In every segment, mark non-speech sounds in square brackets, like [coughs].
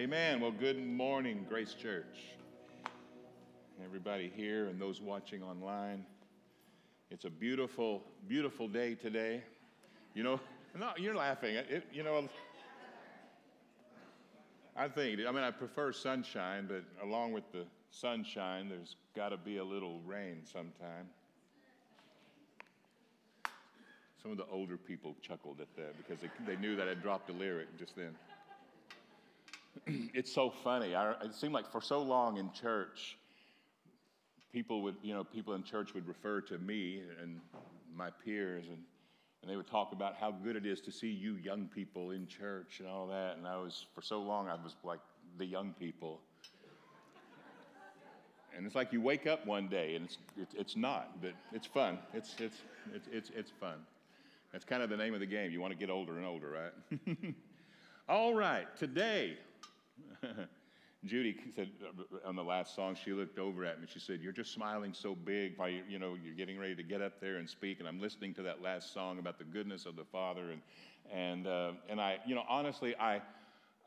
Amen. Well, good morning, Grace Church. Everybody here and those watching online. It's a beautiful, beautiful day today. You know, [laughs] no, you're laughing. It, you know, I think, I mean, I prefer sunshine, but along with the sunshine, there's got to be a little rain sometime. Some of the older people chuckled at that because they, they knew that I dropped a lyric just then. [clears throat] it's so funny. I, it seemed like for so long in church, people would, you know, people in church would refer to me and my peers, and, and they would talk about how good it is to see you young people in church and all that. And I was, for so long, I was like the young people. And it's like you wake up one day and it's, it's, not, but it's fun. It's, it's, it's, it's, it's fun. That's kind of the name of the game. You want to get older and older, right? [laughs] all right, today [laughs] Judy said uh, on the last song, she looked over at me. She said, "You're just smiling so big you, you know you're getting ready to get up there and speak." And I'm listening to that last song about the goodness of the Father, and and uh, and I, you know, honestly, I,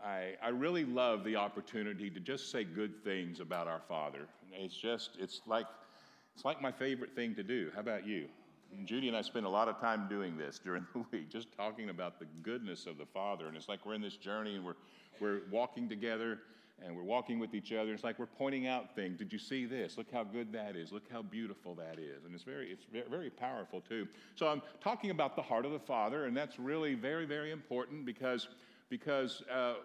I I really love the opportunity to just say good things about our Father. It's just it's like it's like my favorite thing to do. How about you? And Judy and I spend a lot of time doing this during [laughs] the week, just talking about the goodness of the Father. And it's like we're in this journey and we're we're walking together and we're walking with each other. It's like we're pointing out things. Did you see this? Look how good that is. Look how beautiful that is. And it's very, it's very powerful too. So I'm talking about the heart of the Father, and that's really very, very important because, because uh,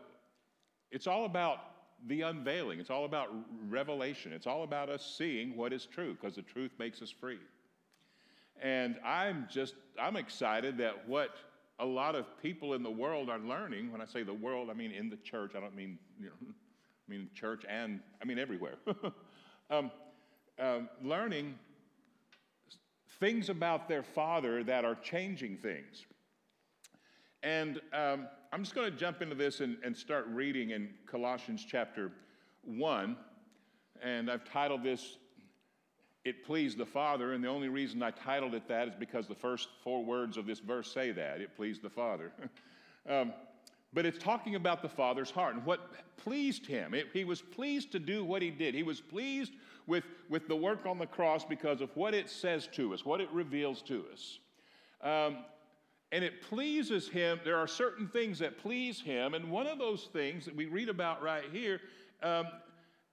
it's all about the unveiling. It's all about revelation. It's all about us seeing what is true because the truth makes us free. And I'm just, I'm excited that what a lot of people in the world are learning. When I say the world, I mean in the church. I don't mean, you know, [laughs] I mean church and, I mean everywhere. [laughs] um, um, learning things about their father that are changing things. And um, I'm just going to jump into this and, and start reading in Colossians chapter 1. And I've titled this it pleased the Father, and the only reason I titled it that is because the first four words of this verse say that it pleased the Father. [laughs] um, but it's talking about the Father's heart and what pleased him. It, he was pleased to do what he did. He was pleased with, with the work on the cross because of what it says to us, what it reveals to us. Um, and it pleases him. There are certain things that please him, and one of those things that we read about right here um,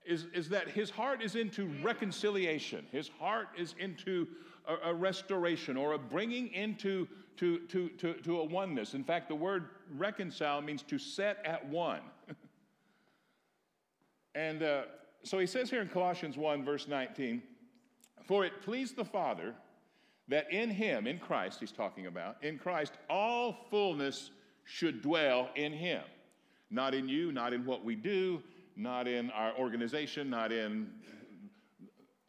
is, is that his heart is into reconciliation. His heart is into a, a restoration or a bringing into to, to, to, to a oneness. In fact, the word reconcile means to set at one. [laughs] and uh, so he says here in Colossians 1, verse 19, For it pleased the Father that in him, in Christ, he's talking about, in Christ, all fullness should dwell in him. Not in you, not in what we do, not in our organization, not in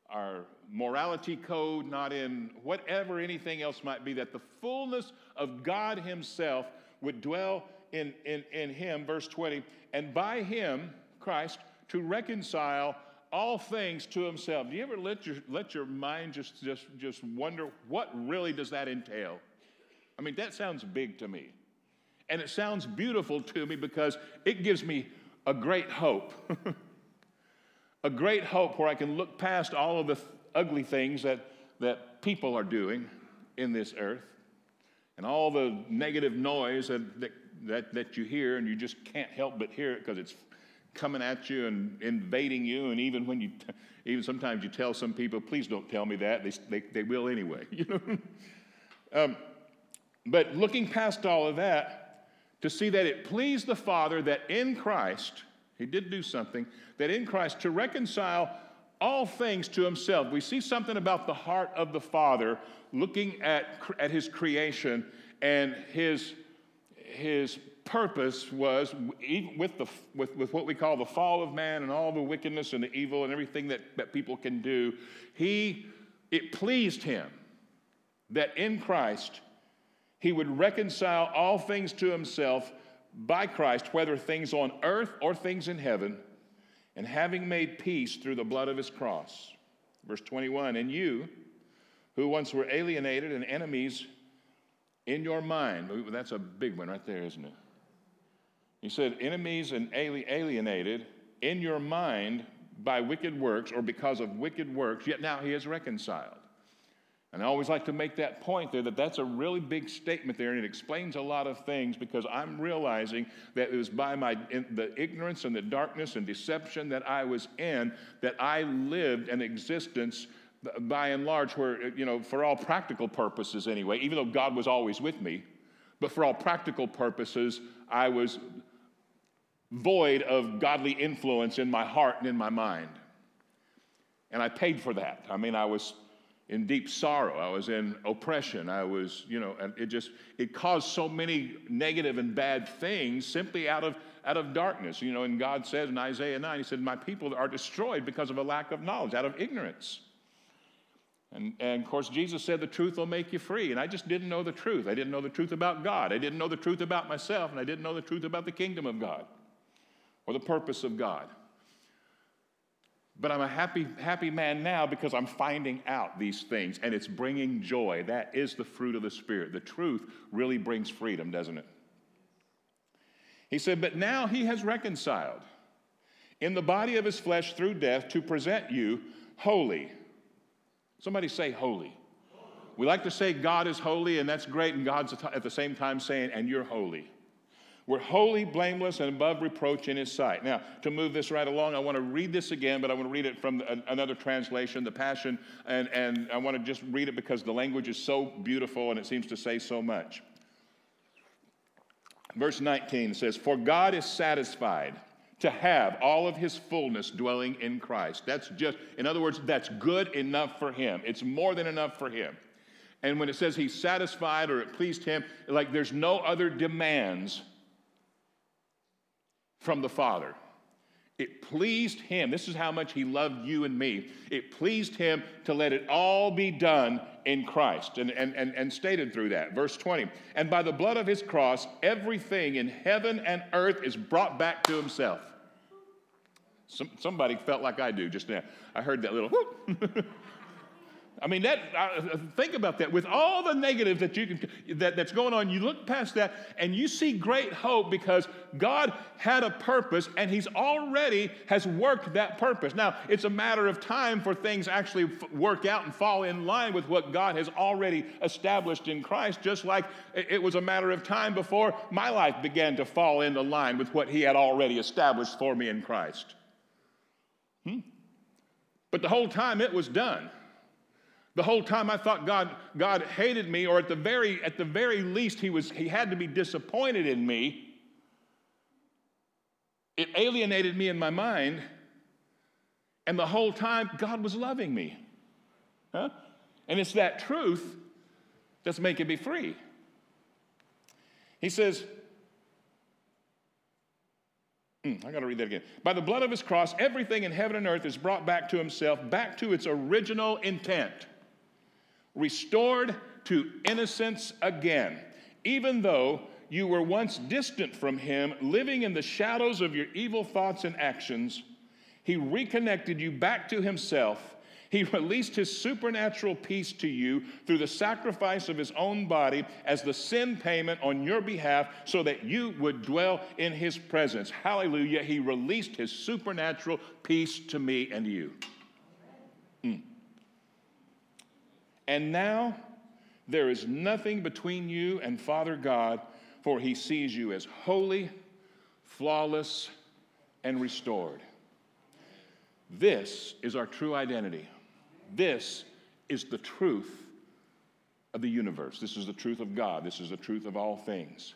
our morality code, not in whatever anything else might be, that the fullness of God Himself would dwell in, in, in Him, verse 20, and by Him, Christ, to reconcile all things to Himself. Do you ever let your, let your mind just, just, just wonder what really does that entail? I mean, that sounds big to me. And it sounds beautiful to me because it gives me a great hope. [laughs] a great hope where I can look past all of the th- ugly things that, that people are doing in this earth and all the negative noise that, that, that, that you hear, and you just can't help but hear it because it's coming at you and invading you. And even when you, t- even sometimes you tell some people, please don't tell me that, they, they, they will anyway. [laughs] You know? um, but looking past all of that, to see that it pleased the Father that in Christ, He did do something, that in Christ to reconcile all things to Himself. We see something about the heart of the Father looking at, at His creation and His, his purpose was with, the, with, with what we call the fall of man and all the wickedness and the evil and everything that, that people can do, he, it pleased him that in Christ he would reconcile all things to himself by Christ, whether things on earth or things in heaven, and having made peace through the blood of his cross. Verse 21 And you, who once were alienated and enemies in your mind, that's a big one right there, isn't it? He said, enemies and alienated in your mind by wicked works or because of wicked works, yet now he is reconciled. And I always like to make that point there that that's a really big statement there, and it explains a lot of things because I'm realizing that it was by my the ignorance and the darkness and deception that I was in that I lived an existence by and large where you know for all practical purposes anyway, even though God was always with me, but for all practical purposes I was void of godly influence in my heart and in my mind. And I paid for that. I mean, I was in deep sorrow. I was in oppression. I was, you know, and it just it caused so many negative and bad things simply out of out of darkness. You know, and God says in Isaiah 9, He said, My people are destroyed because of a lack of knowledge, out of ignorance. And, and of course, Jesus said the truth will make you free. And I just didn't know the truth. I didn't know the truth about God. I didn't know the truth about myself, and I didn't know the truth about the kingdom of God or the purpose of God. But I'm a happy, happy man now because I'm finding out these things and it's bringing joy. That is the fruit of the Spirit. The truth really brings freedom, doesn't it? He said, But now he has reconciled in the body of his flesh through death to present you holy. Somebody say holy. We like to say God is holy, and that's great, and God's at the same time saying, and you're holy. We're holy, blameless, and above reproach in His sight. Now, to move this right along, I want to read this again, but I want to read it from another translation, the Passion, and, and I want to just read it because the language is so beautiful and it seems to say so much. Verse 19 says, For God is satisfied to have all of his fullness dwelling in Christ. That's just, in other words, that's good enough for him. It's more than enough for him. And when it says he's satisfied or it pleased him, like there's no other demands from the Father. It pleased him. This is how much he loved you and me. It pleased him to let it all be done in Christ and, and, and, and stated through that. Verse 20. And by the blood of his cross, everything in heaven and earth is brought back to himself. Some, somebody felt like I do just now. I heard that little whoop. [laughs] I mean, that, think about that. With all the negative that you can, that, that's going on, you look past that and you see great hope because God had a purpose and He's already has worked that purpose. Now, it's a matter of time for things actually work out and fall in line with what God has already established in Christ, just like it was a matter of time before my life began to fall into line with what He had already established for me in Christ. Hmm? But the whole time it was done. The whole time I thought God, God hated me, or at the, very, at the very least, he, was, he had to be disappointed in me. It alienated me in my mind. And the whole time, God was loving me. Huh? And it's that truth that's making me free. He says, mm, I got to read that again. By the blood of his cross, everything in heaven and earth is brought back to himself, back to its original intent restored to innocence again, even though you were once distant from Him, living in the shadows of your evil thoughts and actions. He reconnected you back to Himself. He released His supernatural peace to you through the sacrifice of His own body as the sin payment on your behalf so that you would dwell in His presence. Hallelujah. He released His supernatural peace to me and you. Mm. And now there is nothing between you and Father God, for he sees you as holy, flawless, and restored. This is our true identity. This is the truth of the universe. This is the truth of God. This is the truth of all things.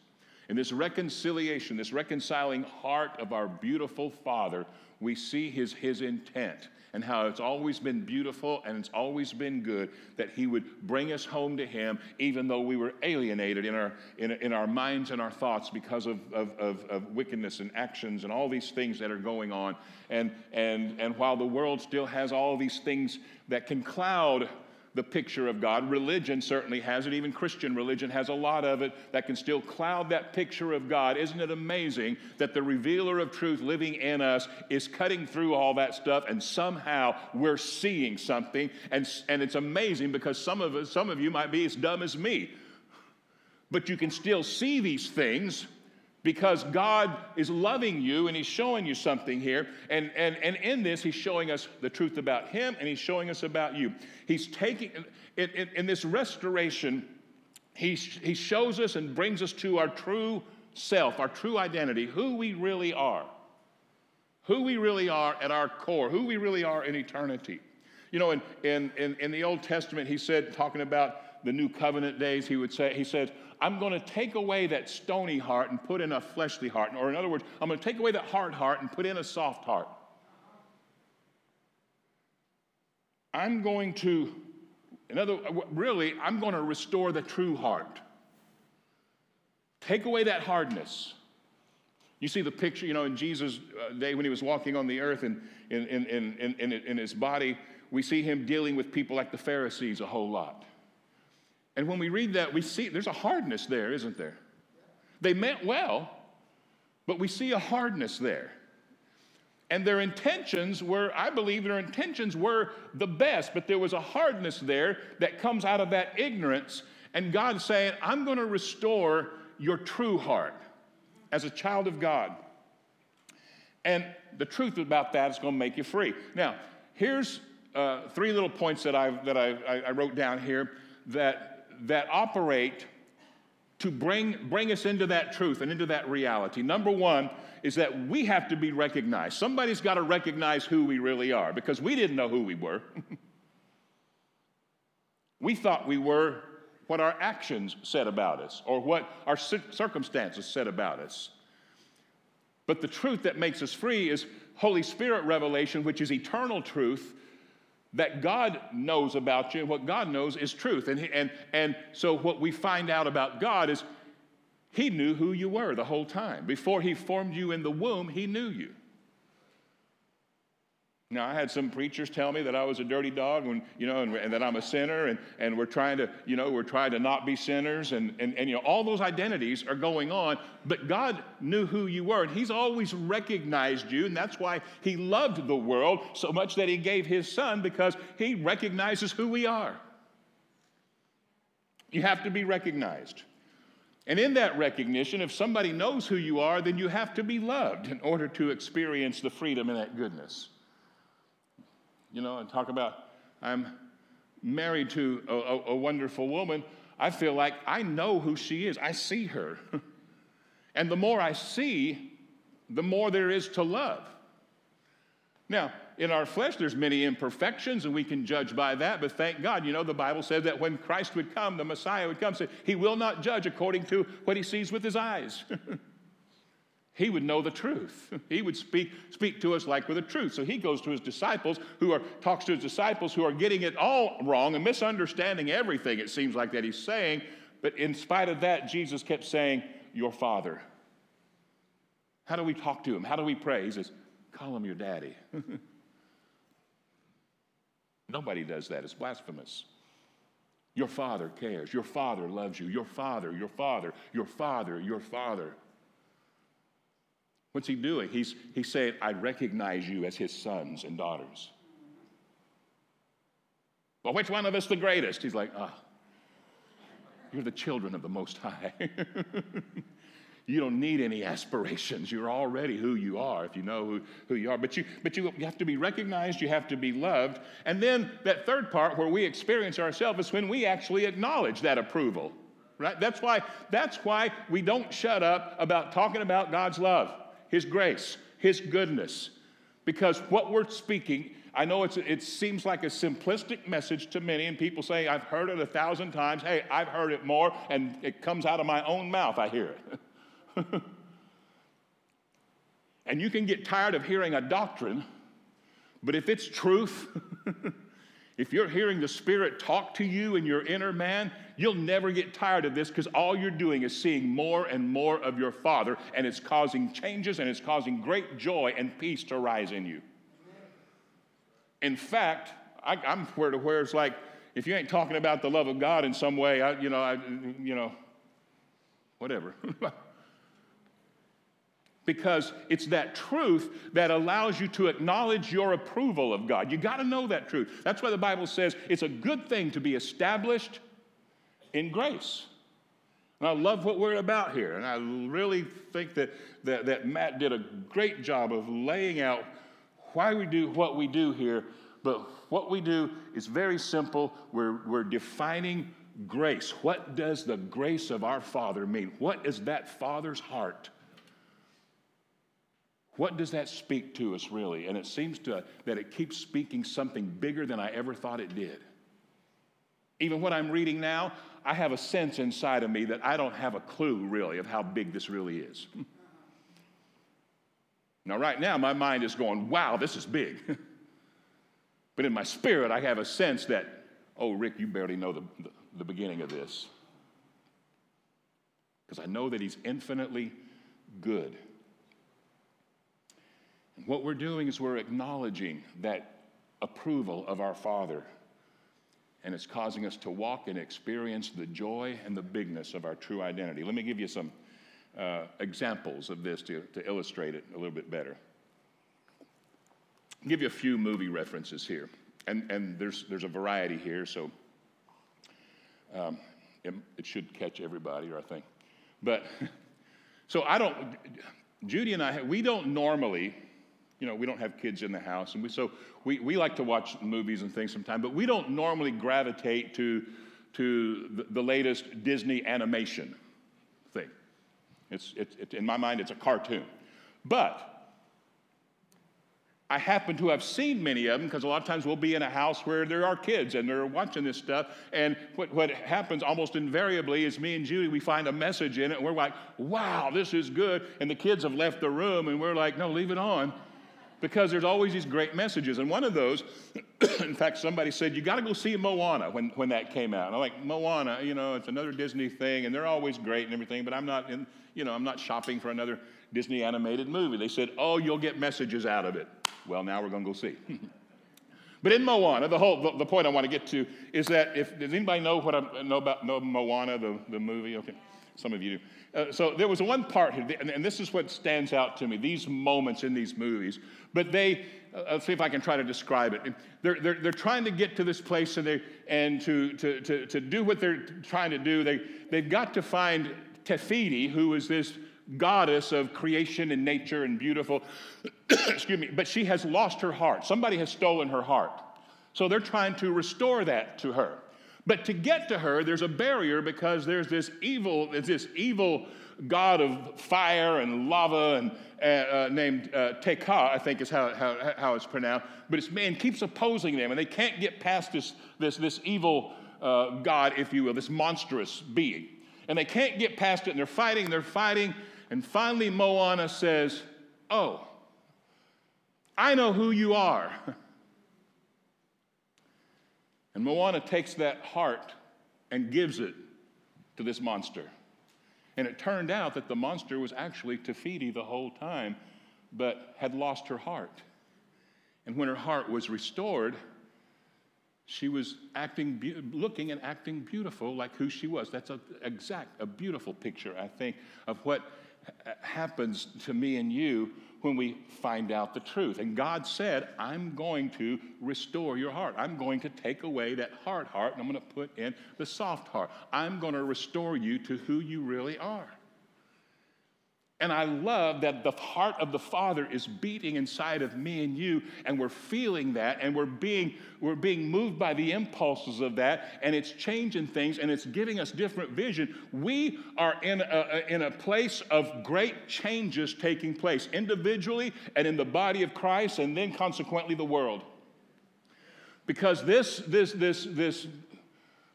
In this reconciliation, this reconciling heart of our beautiful Father, we see his, his intent and how it's always been beautiful and it's always been good that He would bring us home to Him, even though we were alienated in our, in, in our minds and our thoughts because of, of, of, of wickedness and actions and all these things that are going on. And, and, and while the world still has all these things that can cloud the picture of God. Religion certainly has it. Even Christian religion has a lot of it that can still cloud that picture of God. Isn't it amazing that the revealer of truth living in us is cutting through all that stuff and somehow we're seeing something? And, and it's amazing because some of us, some of you might be as dumb as me, but you can still see these things because God is loving you and He's showing you something here. And, and, and in this, He's showing us the truth about Him and He's showing us about you. He's taking, in, in, in this restoration, he, he shows us and brings us to our true self, our true identity, who we really are. Who we really are at our core, who we really are in eternity. You know, in, in, in, in the Old Testament, he said, talking about the new covenant days, he would say, he said, I'm going to take away that stony heart and put in a fleshly heart. Or, in other words, I'm going to take away that hard heart and put in a soft heart. I'm going to, in other really, I'm going to restore the true heart. Take away that hardness. You see the picture, you know, in Jesus' uh, day when he was walking on the earth and in, in, in, in, in his body, we see him dealing with people like the Pharisees a whole lot. And when we read that, we see there's a hardness there, isn't there? They meant well, but we see a hardness there. And their intentions were, I believe their intentions were the best, but there was a hardness there that comes out of that ignorance. And God saying, I'm going to restore your true heart as a child of God. And the truth about that is going to make you free. Now, here's uh, three little points that, i that I, I wrote down here that that operate to bring, bring us into that truth and into that reality. Number one is that we have to be recognized. Somebody's got to recognize who we really are because we didn't know who we were. [laughs] we thought we were what our actions said about us or what our circumstances said about us. But the truth that makes us free is Holy Spirit revelation, which is eternal truth that God knows about you, and what God knows is truth. And, and, and so, what we find out about God is He knew who you were the whole time. Before He formed you in the womb, He knew you. Now, I had some preachers tell me that I was a dirty dog when, you know, and, and, that I'm a sinner and, and we're trying to, you know, we're trying to not be sinners and, and, and, you know, all those identities are going on. But God knew who you were and He's always recognized you. And that's why He loved the world so much that He gave His Son because He recognizes who we are. You have to be recognized. And in that recognition, if somebody knows who you are, then you have to be loved in order to experience the freedom and that goodness you know, and talk about I'm married to a, a, a wonderful woman. I feel like I know who she is. I see her. [laughs] and the more I see, the more there is to love. Now, in our flesh, there's many imperfections, and we can judge by that, but thank God, you know, the Bible says that when Christ would come, the Messiah would come, say, He will not judge according to what he sees with his eyes. [laughs] he would know the truth. [laughs] He would speak, speak to us like with the truth. So he goes to his disciples who are talks to his disciples who are getting it all wrong and misunderstanding everything it seems like that he's saying. But in spite of that, Jesus kept saying, Your father. How do we talk to him? How do we pray? He says, Call him your daddy. [laughs] Nobody does that. It's blasphemous. Your father cares. Your father loves you. Your father, your father, your father, your father. What's he doing? He's, he's saying, I recognize you as his sons and daughters. Well, which one of us the greatest? He's like, ah, oh, you're the children of the Most High. [laughs] you don't need any aspirations. You're already who you are if you know who, who you are. But, you, but you, you have to be recognized, you have to be loved. And then that third part where we experience ourselves is when we actually acknowledge that approval. Right? That's why, that's why we don't shut up about talking about God's love. His grace, His goodness. Because what we're speaking, I know it seems like a simplistic message to many, and people say, I've heard it a thousand times. Hey, I've heard it more, and it comes out of my own mouth. I hear it. [laughs] and you can get tired of hearing a doctrine, but if it's truth, [laughs] If you're hearing the Spirit talk to you in your inner man, you'll never get tired of this because all you're doing is seeing more and more of your Father, and it's causing changes and it's causing great joy and peace to rise in you. In fact, I, am where to where it's like, if you ain't talking about the love of God in some way, I, you know, I, you know, whatever. [laughs] because it's that truth that allows you to acknowledge your approval of God. You got to know that truth. That's why the Bible says it's a good thing to be established in grace. And I love what we're about here. And I really think that, that, that Matt did a great job of laying out why we do what we do here. But what we do is very simple. We're, we're defining grace. What does the grace of our Father mean? What is that Father's heart? What does that speak to us really? And it seems to, that it keeps speaking something bigger than I ever thought it did. Even what I'm reading now, I have a sense inside of me that I don't have a clue really of how big this really is. [laughs] now, right now, my mind is going, wow, this is big. [laughs] but in my spirit, I have a sense that, oh, Rick, you barely know the, the, the beginning of this. Because I know that He's infinitely good. What we're doing is we're acknowledging that approval of our Father. And it's causing us to walk and experience the joy and the bigness of our true identity. Let me give you some uh, examples of this to, to illustrate it a little bit better. I'll give you a few movie references here. And, and there's, there's a variety here, so um, it, it should catch everybody, I think. But [laughs] so I don't, Judy and I, we don't normally you know, we don't have kids in the house. And we, so we, we like to watch movies and things sometimes, but we don't normally gravitate to, to the, the latest Disney animation thing. It's, it's, it, in my mind, it's a cartoon. But I happen to have seen many of them because a lot of times we'll be in a house where there are kids and they're watching this stuff. And what, what happens almost invariably is me and Julie, we find a message in it and we're like, wow, this is good. And the kids have left the room and we're like, no, leave it on because there's always these great messages. And one of those, [clears throat] in fact, somebody said, You got to go see Moana when, when that came out. And I'm like, Moana, you know, it's another Disney thing, and they're always great and everything, but I'm not in, you know, I'm not shopping for another Disney animated movie. They said, Oh, you'll get messages out of it. Well, now we're going to go see. [laughs] but in Moana, the whole the, the, point I want to get to is that if does anybody know what I know about know Moana, the, the movie? Okay. Some of you do. Uh, so there was one part, and, and this is what stands out to me, these moments in these movies. But they, uh, see if I can try to describe it. They're, they're, they're trying to get to this place and, they, and to, to, to, to do what they're trying to do, they, they've got to find Te Fiti, who is this goddess of creation and nature and beautiful. [coughs] Excuse me, but she has lost her heart. Somebody has stolen her heart. So they're trying to restore that to her. But to get to her, there's a barrier because there's this evil, there's this evil god of fire and lava and uh, uh, named uh, Te Kā, I think is how, how, how it's pronounced. But it's man keeps opposing them, and they can't get past this, this, this evil uh, god, if you will, this monstrous being. And they can't get past it, and they're fighting, they're fighting. And finally, Moana says, Oh, I know who you are. [laughs] And Moana takes that heart and gives it to this monster. And it turned out that the monster was actually Te Fiti the whole time, but had lost her heart. And when her heart was restored, she was acting, looking and acting beautiful like who she was. That's a exact, a beautiful picture, I think, of what uh, happens to me and you when we find out the truth. And God said, I'm going to restore your heart. I'm going to take away that hard heart and I'm going to put in the soft heart. I'm going to restore you to who you really are. And I love that the heart of the Father is beating inside of me and you, and we're feeling that, and we're being, we're being moved by the impulses of that, and it's changing things, and it's giving us different vision. We are in a, in a place of great changes taking place, individually and in the body of Christ, and then consequently the world. Because this, this, this, this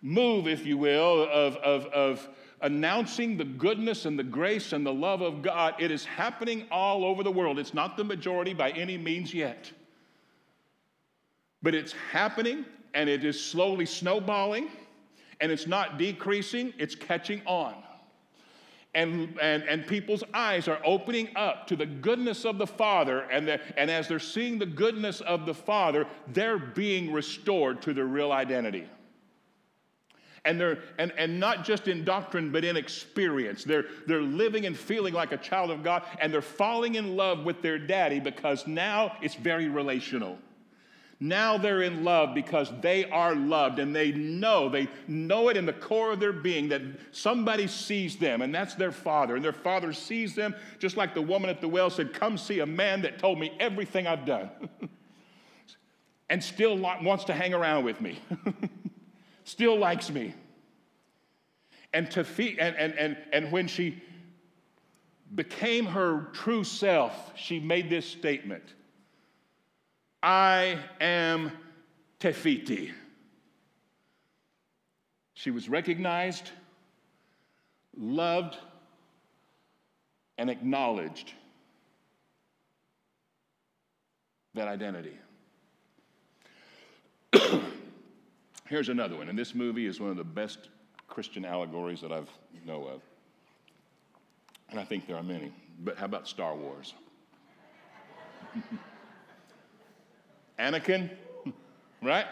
move, if you will, of, of, of announcing the goodness and the grace and the love of God. It is happening all over the world. It's not the majority by any means yet. But it's happening and it is slowly snowballing and it's not decreasing, it's catching on. And, and, and people's eyes are opening up to the goodness of the Father, and, and as they're seeing the goodness of the Father, they're being restored to their real identity and they're and, and not just in doctrine but in experience. They're they're living and feeling like a child of god and they're falling in love with their daddy because now it's very relational. Now they're in love because they are loved and they know, they know it in the core of their being that somebody sees them and that's their father. And their father sees them just like the woman at the well said, Come see a man that told me everything I've done [laughs] and still wants to hang around with me, [laughs] still likes me. And, to and, and, and, and when she became her true self, she made this statement I am Te Fiti. She was recognized, loved, and acknowledged that identity. [clears throat] Here's another one, and this movie is one of the best Christian allegories that I've know of. And I think there are many. But how about Star Wars? [laughs] Anakin, right?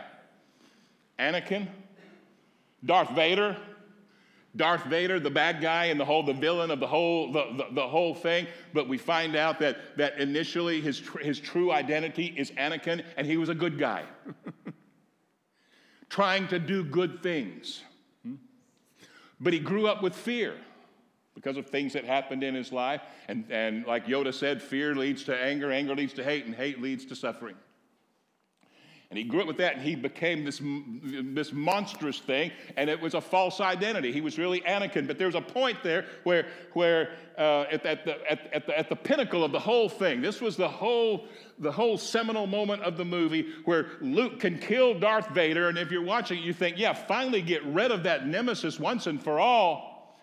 Anakin, Darth Vader, Darth Vader, the bad guy and the whole, the villain of the whole, the, the, the, whole thing. But we find out that, that initially his, his true identity is Anakin, and he was a good guy, [laughs] trying to do good things. But he grew up with fear because of things that happened in his life. And, and like Yoda said, fear leads to anger, anger leads to hate, and hate leads to suffering. And he grew up with that, and he became this, this monstrous thing, and it was a false identity. He was really Anakin. But there was a point there where, where uh, at, at, the, at, at, the, at the pinnacle of the whole thing, this was the whole, the whole seminal moment of the movie where Luke can kill Darth Vader. And if you're watching you think, yeah, finally get rid of that nemesis once and for all.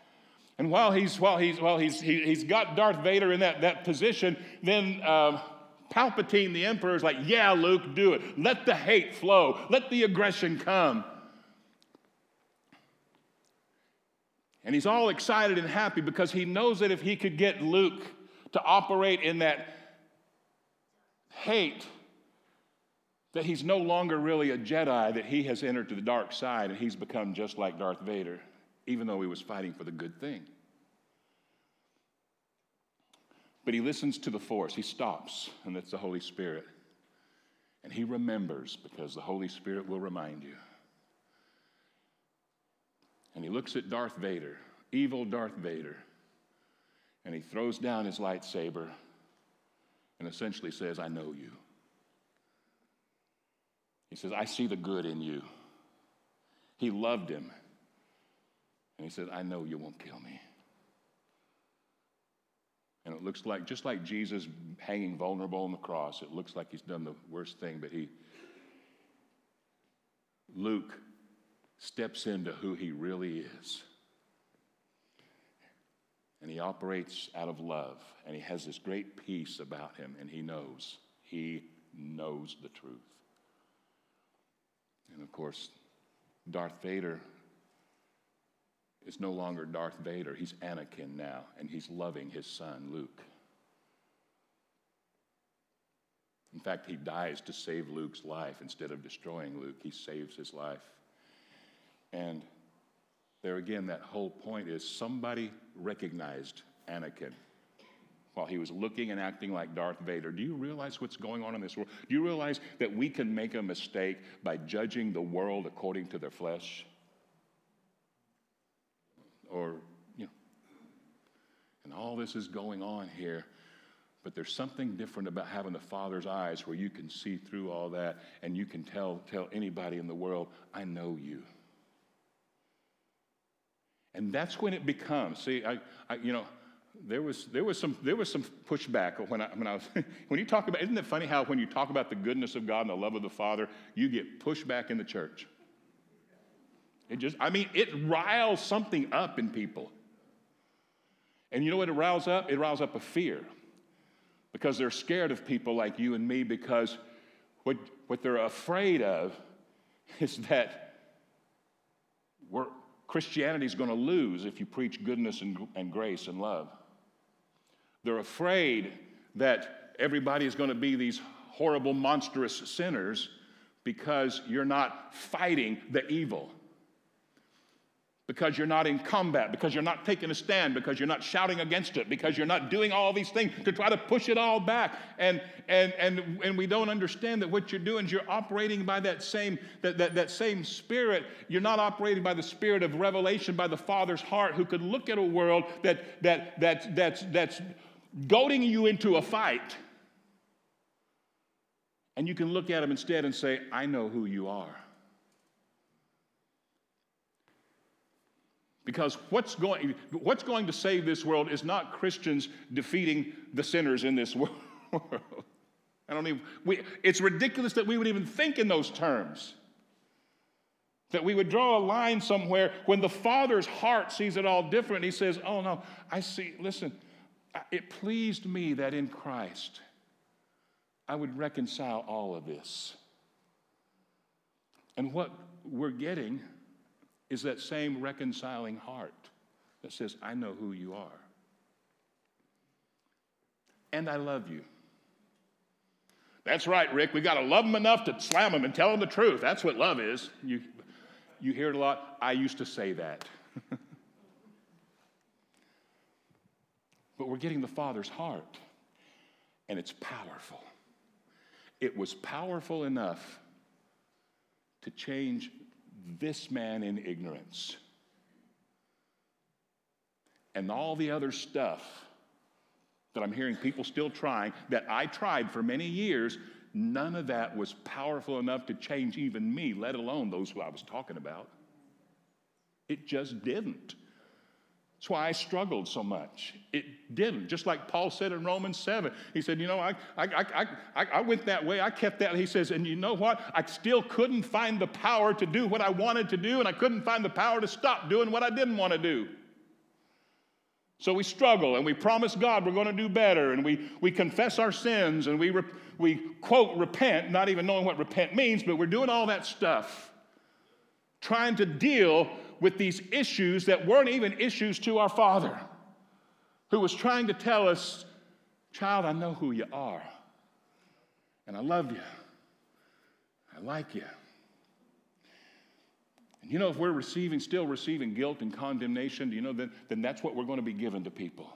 And while he's, while he's, while he's, he, has got Darth Vader in that, that position, then. Uh, Palpatine, the emperor, is like, Yeah, Luke, do it. Let the hate flow, let the aggression come. And he's all excited and happy because he knows that if he could get Luke to operate in that hate, that he's no longer really a Jedi, that he has entered to the dark side and he's become just like Darth Vader, even though he was fighting for the good thing. But he listens to the force. He stops, and that's the Holy Spirit. And he remembers because the Holy Spirit will remind you. And he looks at Darth Vader, evil Darth Vader, and he throws down his lightsaber and essentially says, I know you. He says, I see the good in you. He loved him. And he said, I know you won't kill me. And it looks like, just like Jesus hanging vulnerable on the cross, it looks like he's done the worst thing, but he, Luke steps into who he really is. And he operates out of love, and he has this great peace about him, and he knows, he knows the truth. And of course, Darth Vader is no longer Darth Vader. He's Anakin now, and he's loving his son, Luke. In fact, he dies to save Luke's life. Instead of destroying Luke, he saves his life. And there again, that whole point is somebody recognized Anakin while he was looking and acting like Darth Vader. Do you realize what's going on in this world? Do you realize that we can make a mistake by judging the world according to their flesh? Or, you know. And all this is going on here. But there's something different about having the Father's eyes where you can see through all that and you can tell, tell anybody in the world, I know you. And that's when it becomes. See, I, I you know, there was, there was some, there was some pushback when I, when I was, [laughs] when you talk about, isn't it funny how when you talk about the goodness of God and the love of the Father, you get pushback in the church? It just, I mean, it riles something up in people. And you know what it riles up? It riles up a fear because they're scared of people like you and me because what, what they're afraid of [laughs] is that Christianity is going to lose if you preach goodness and, and grace and love. They're afraid that everybody is going to be these horrible, monstrous sinners because you're not fighting the evil. Because you're not in combat, because you're not taking a stand, because you're not shouting against it, because you're not doing all these things to try to push it all back. And, and, and, and we don't understand that what you're doing is you're operating by that same, that, that, that same spirit. You're not operating by the spirit of revelation by the Father's heart who could look at a world that, that, that, that's, that's goading you into a fight. And you can look at him instead and say, I know who you are. Because what's going, what's going to save this world is not Christians defeating the sinners in this [laughs] world. I don't even, we, it's ridiculous that we would even think in those terms. That we would draw a line somewhere when the Father's heart sees it all different. He says, Oh, no, I see, listen, it pleased me that in Christ I would reconcile all of this. And what we're getting is that same reconciling heart that says, I know who you are. And I love you. That's right, Rick. We got to love them enough to slam them and tell them the truth. That's what love is. You, you hear it a lot. I used to say that. [laughs] but we're getting the Father's heart, and it's powerful. It was powerful enough to change this man in ignorance. And all the other stuff that I'm hearing people still trying, that I tried for many years, none of that was powerful enough to change even me, let alone those who I was talking about. It just didn't. That's why I struggled so much. It didn't. Just like Paul said in Romans 7. He said, You know, I, I, I, I, went that way. I kept that. He says, And you know what? I still couldn't find the power to do what I wanted to do, and I couldn't find the power to stop doing what I didn't want to do. So we struggle and we promise God we're going to do better, and we, we confess our sins and we, re, we quote repent, not even knowing what repent means, but we're doing all that stuff, trying to deal with these issues that weren't even issues to our Father, who was trying to tell us, Child, I know who you are, and I love you, I like you. And you know, if we're receiving, still receiving guilt and condemnation, do you know, then, then that's what we're going to be given to people.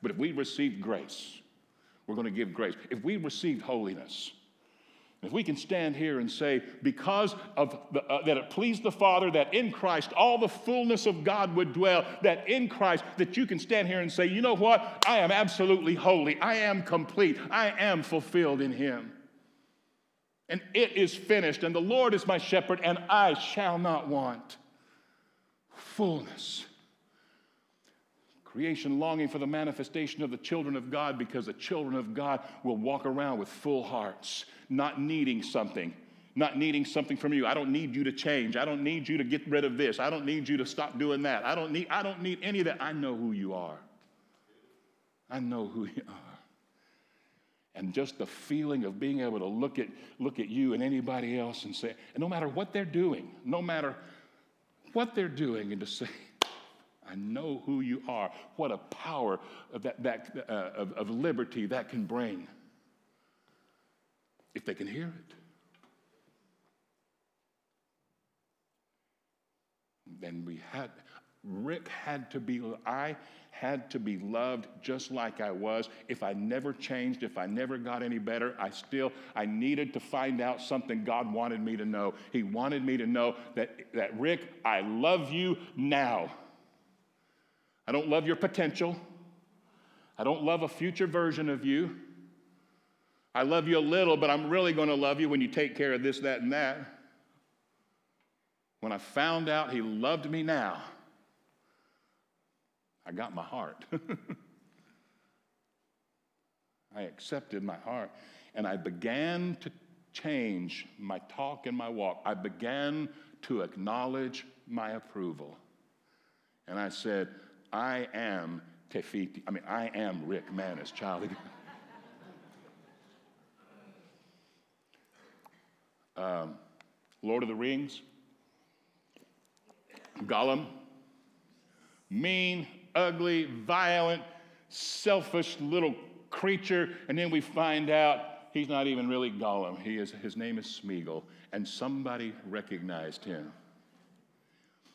But if we receive grace, we're going to give grace. If we received holiness, if we can stand here and say, because of the, uh, that it pleased the Father that in Christ all the fullness of God would dwell, that in Christ, that you can stand here and say, you know what? I am absolutely holy. I am complete. I am fulfilled in Him. And it is finished, and the Lord is my shepherd, and I shall not want. Fullness. Creation longing for the manifestation of the children of God because the children of God will walk around with full hearts not needing something, not needing something from you. I don't need you to change. I don't need you to get rid of this. I don't need you to stop doing that. I don't need, I don't need any of that. I know who you are. I know who you are. And just the feeling of being able to look at, look at you and anybody else and say, and no matter what they're doing, no matter what they're doing, and to say, I know who you are. What a power of, that, that, uh, of, of liberty that can bring if they can hear it. Then we had, Rick had to be, I had to be loved just like I was. If I never changed, if I never got any better, I still, I needed to find out something God wanted me to know. He wanted me to know that, that Rick, I love you now. I don't love your potential. I don't love a future version of you. I love you a little, but I'm really going to love you when you take care of this, that, and that. When I found out he loved me now, I got my heart. [laughs] I accepted my heart and I began to change my talk and my walk. I began to acknowledge my approval. And I said, I am Te Fiti. I mean, I am Rick Manis, child [laughs] um, Lord of the Rings, Gollum, mean, ugly, violent, selfish little creature, and then we find out he's not even really Gollum. He is, his name is Smeagol, and somebody recognized him.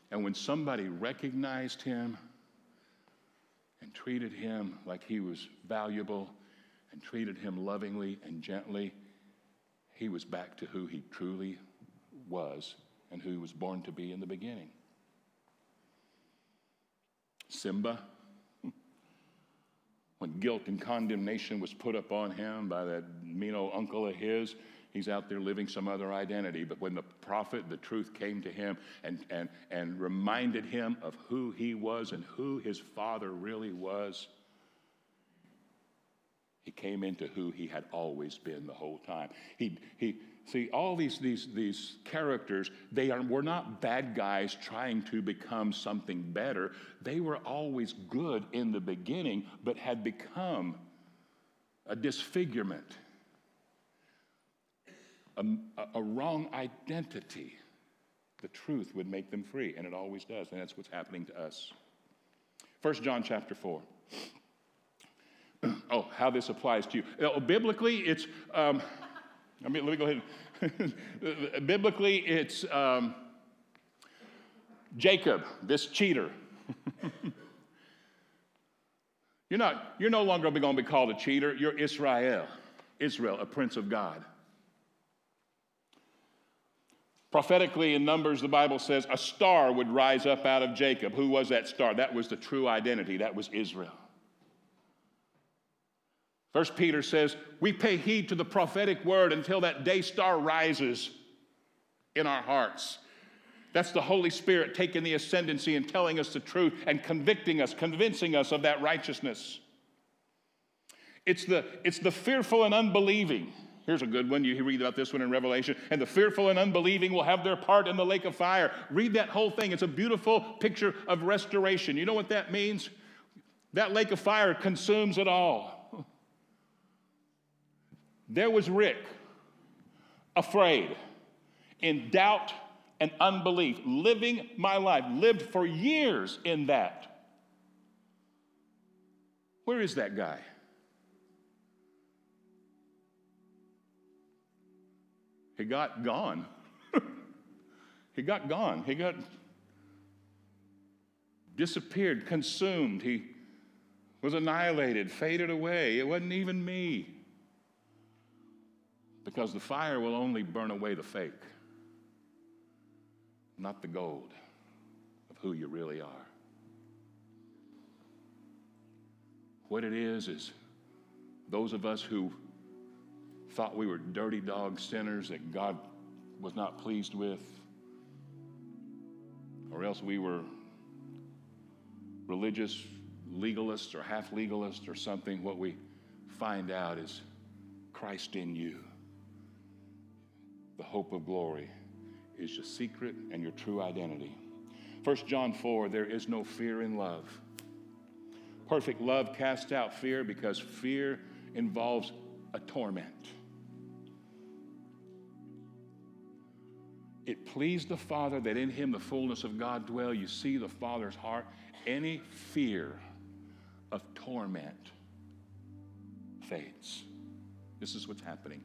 And when somebody recognized him and treated him like he was valuable and treated him lovingly and gently, he was back to who he truly was and who he was born to be in the beginning. Simba, [laughs] when guilt and condemnation was put upon him by that mean old uncle of his, he's out there living some other identity. But when the prophet, the truth came to him and, and, and reminded him of who he was and who his father really was, he came into who he had always been the whole time. He, he, see, all these, these, these characters, they are, were not bad guys trying to become something better. They were always good in the beginning, but had become a disfigurement, a, a wrong identity. The truth would make them free, and it always does, and that's what's happening to us. 1 John chapter 4 [clears throat] oh, how this applies to you. Biblically, it's, um, [laughs] I mean, let me go ahead. [laughs] biblically, it's um, Jacob, this cheater. [laughs] you're, not, you're no longer going to be called a cheater. You're Israel, Israel, a prince of God. Prophetically, in Numbers, the Bible says a star would rise up out of Jacob. Who was that star? That was the true identity. That was Israel. First Peter says, we pay heed to the prophetic word until that day star rises in our hearts. That's the Holy Spirit taking the ascendancy and telling us the truth and convicting us, convincing us of that righteousness. It's the, it's the fearful and unbelieving. Here's a good one. You read about this one in Revelation. And the fearful and unbelieving will have their part in the lake of fire. Read that whole thing. It's a beautiful picture of restoration. You know what that means? That lake of fire consumes it all. There was Rick, afraid, in doubt and unbelief, living my life, lived for years in that. Where is that guy? He got gone. [laughs] he got gone. He got disappeared, consumed. He was annihilated, faded away. It wasn't even me because the fire will only burn away the fake, not the gold of who you really are. What it is, is those of us who thought we were dirty dog sinners that God was not pleased with, or else we were religious legalists or half legalists or something, what we find out is Christ in you the hope of glory, is your secret and your true identity. 1 John 4 there is no fear in love. Perfect love casts out fear because fear involves a torment. It pleased the Father that in him the fullness of God dwell. You see the Father's heart. Any fear of torment fades. This is what's happening.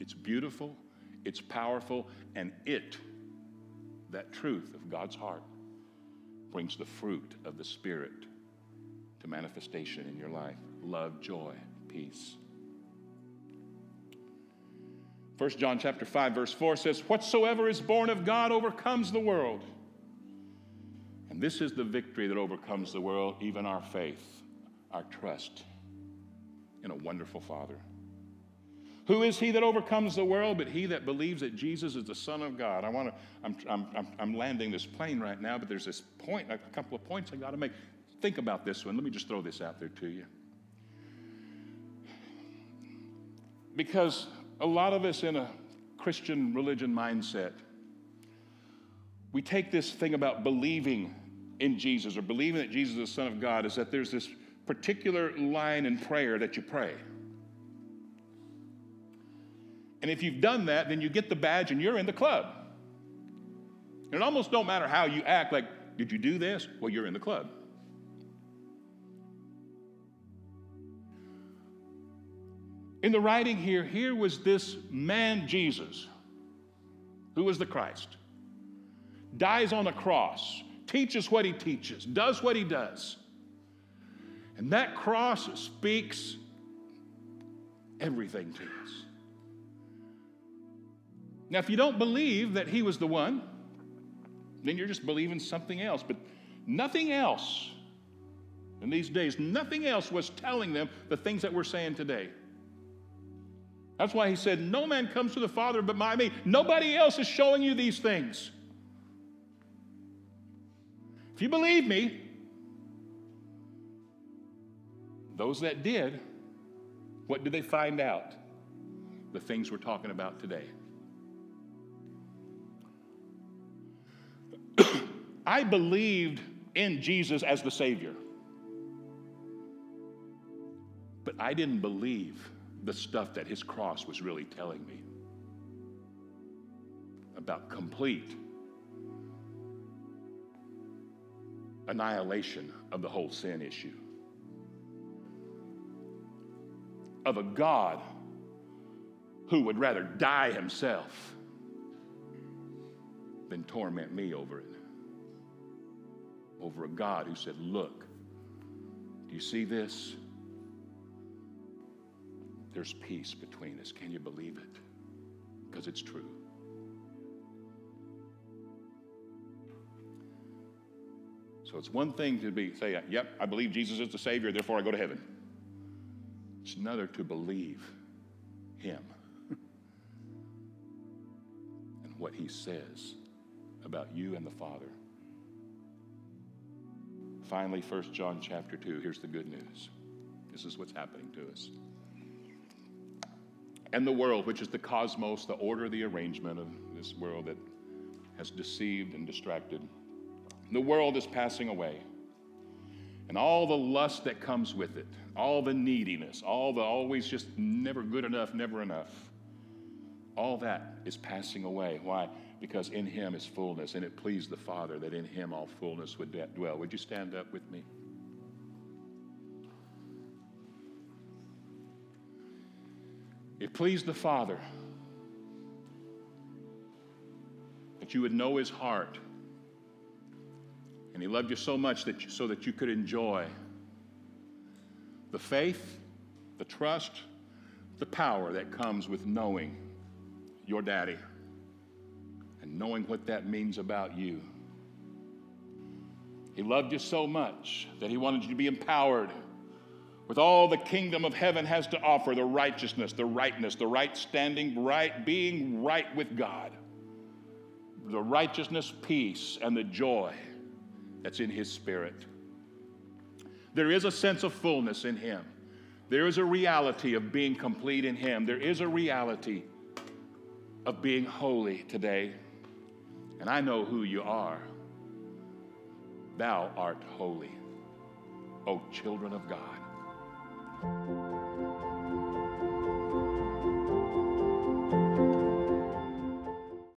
It's beautiful, it's powerful, and it, that truth of God's heart, brings the fruit of the Spirit to manifestation in your life love, joy, peace. 1 John chapter 5 verse 4 says whatsoever is born of God overcomes the world. And this is the victory that overcomes the world, even our faith, our trust in a wonderful Father. Who is he that overcomes the world but he that believes that Jesus is the Son of God? I want to, I'm, I'm, I'm landing this plane right now, but there's this point, a couple of points I got to make. Think about this one. Let me just throw this out there to you. Because a lot of us in a Christian religion mindset, we take this thing about believing in Jesus or believing that Jesus is the Son of God, is that there's this particular line in prayer that you pray. And if you've done that, then you get the badge and you're in the club. And it almost don't matter how you act, like, did you do this? Well, you're in the club. In the writing here, here was this man, Jesus, who was the Christ, dies on a cross, teaches what he teaches, does what he does. And that cross speaks everything to us. Now, if you don't believe that he was the one, then you're just believing something else. But nothing else in these days, nothing else was telling them the things that we're saying today. That's why he said, No man comes to the Father but by me. Nobody else is showing you these things. If you believe me, those that did, what did they find out? The things we're talking about today. [clears throat] I believed in Jesus as the Savior. But I didn't believe the stuff that his cross was really telling me about complete annihilation of the whole sin issue. Of a God who would rather die himself than torment me over it. Over a God who said, Look, do you see this? There's peace between us. Can you believe it? Because it's true. So it's one thing to be say, "Yep, I believe Jesus is the Savior, therefore I go to heaven." It's another to believe Him [laughs] and what He says about you and the Father. Finally, 1 John chapter 2, here's the good news. This is what's happening to us and the world, which is the cosmos, the order, the arrangement of this world that has deceived and distracted. The world is passing away. And all the lust that comes with it, all the neediness, all the always just never good enough, never enough, all that is passing away. Why? Because in Him is fullness, and it pleased the Father that in Him all fullness would dwell. Would you stand up with me? It pleased the Father that you would know His heart. And He loved you so much that you, so that you could enjoy the faith, the trust, the power that comes with knowing your daddy and knowing what that means about you. He loved you so much that He wanted you to be empowered with all the kingdom of heaven has to offer the righteousness, the rightness, the right standing, right being right with God, the righteousness, peace, and the joy that's in His Spirit. There is a sense of fullness in Him. There is a reality of being complete in Him. There is a reality of being holy today. And I know who you are. Thou art holy, O children of God. Música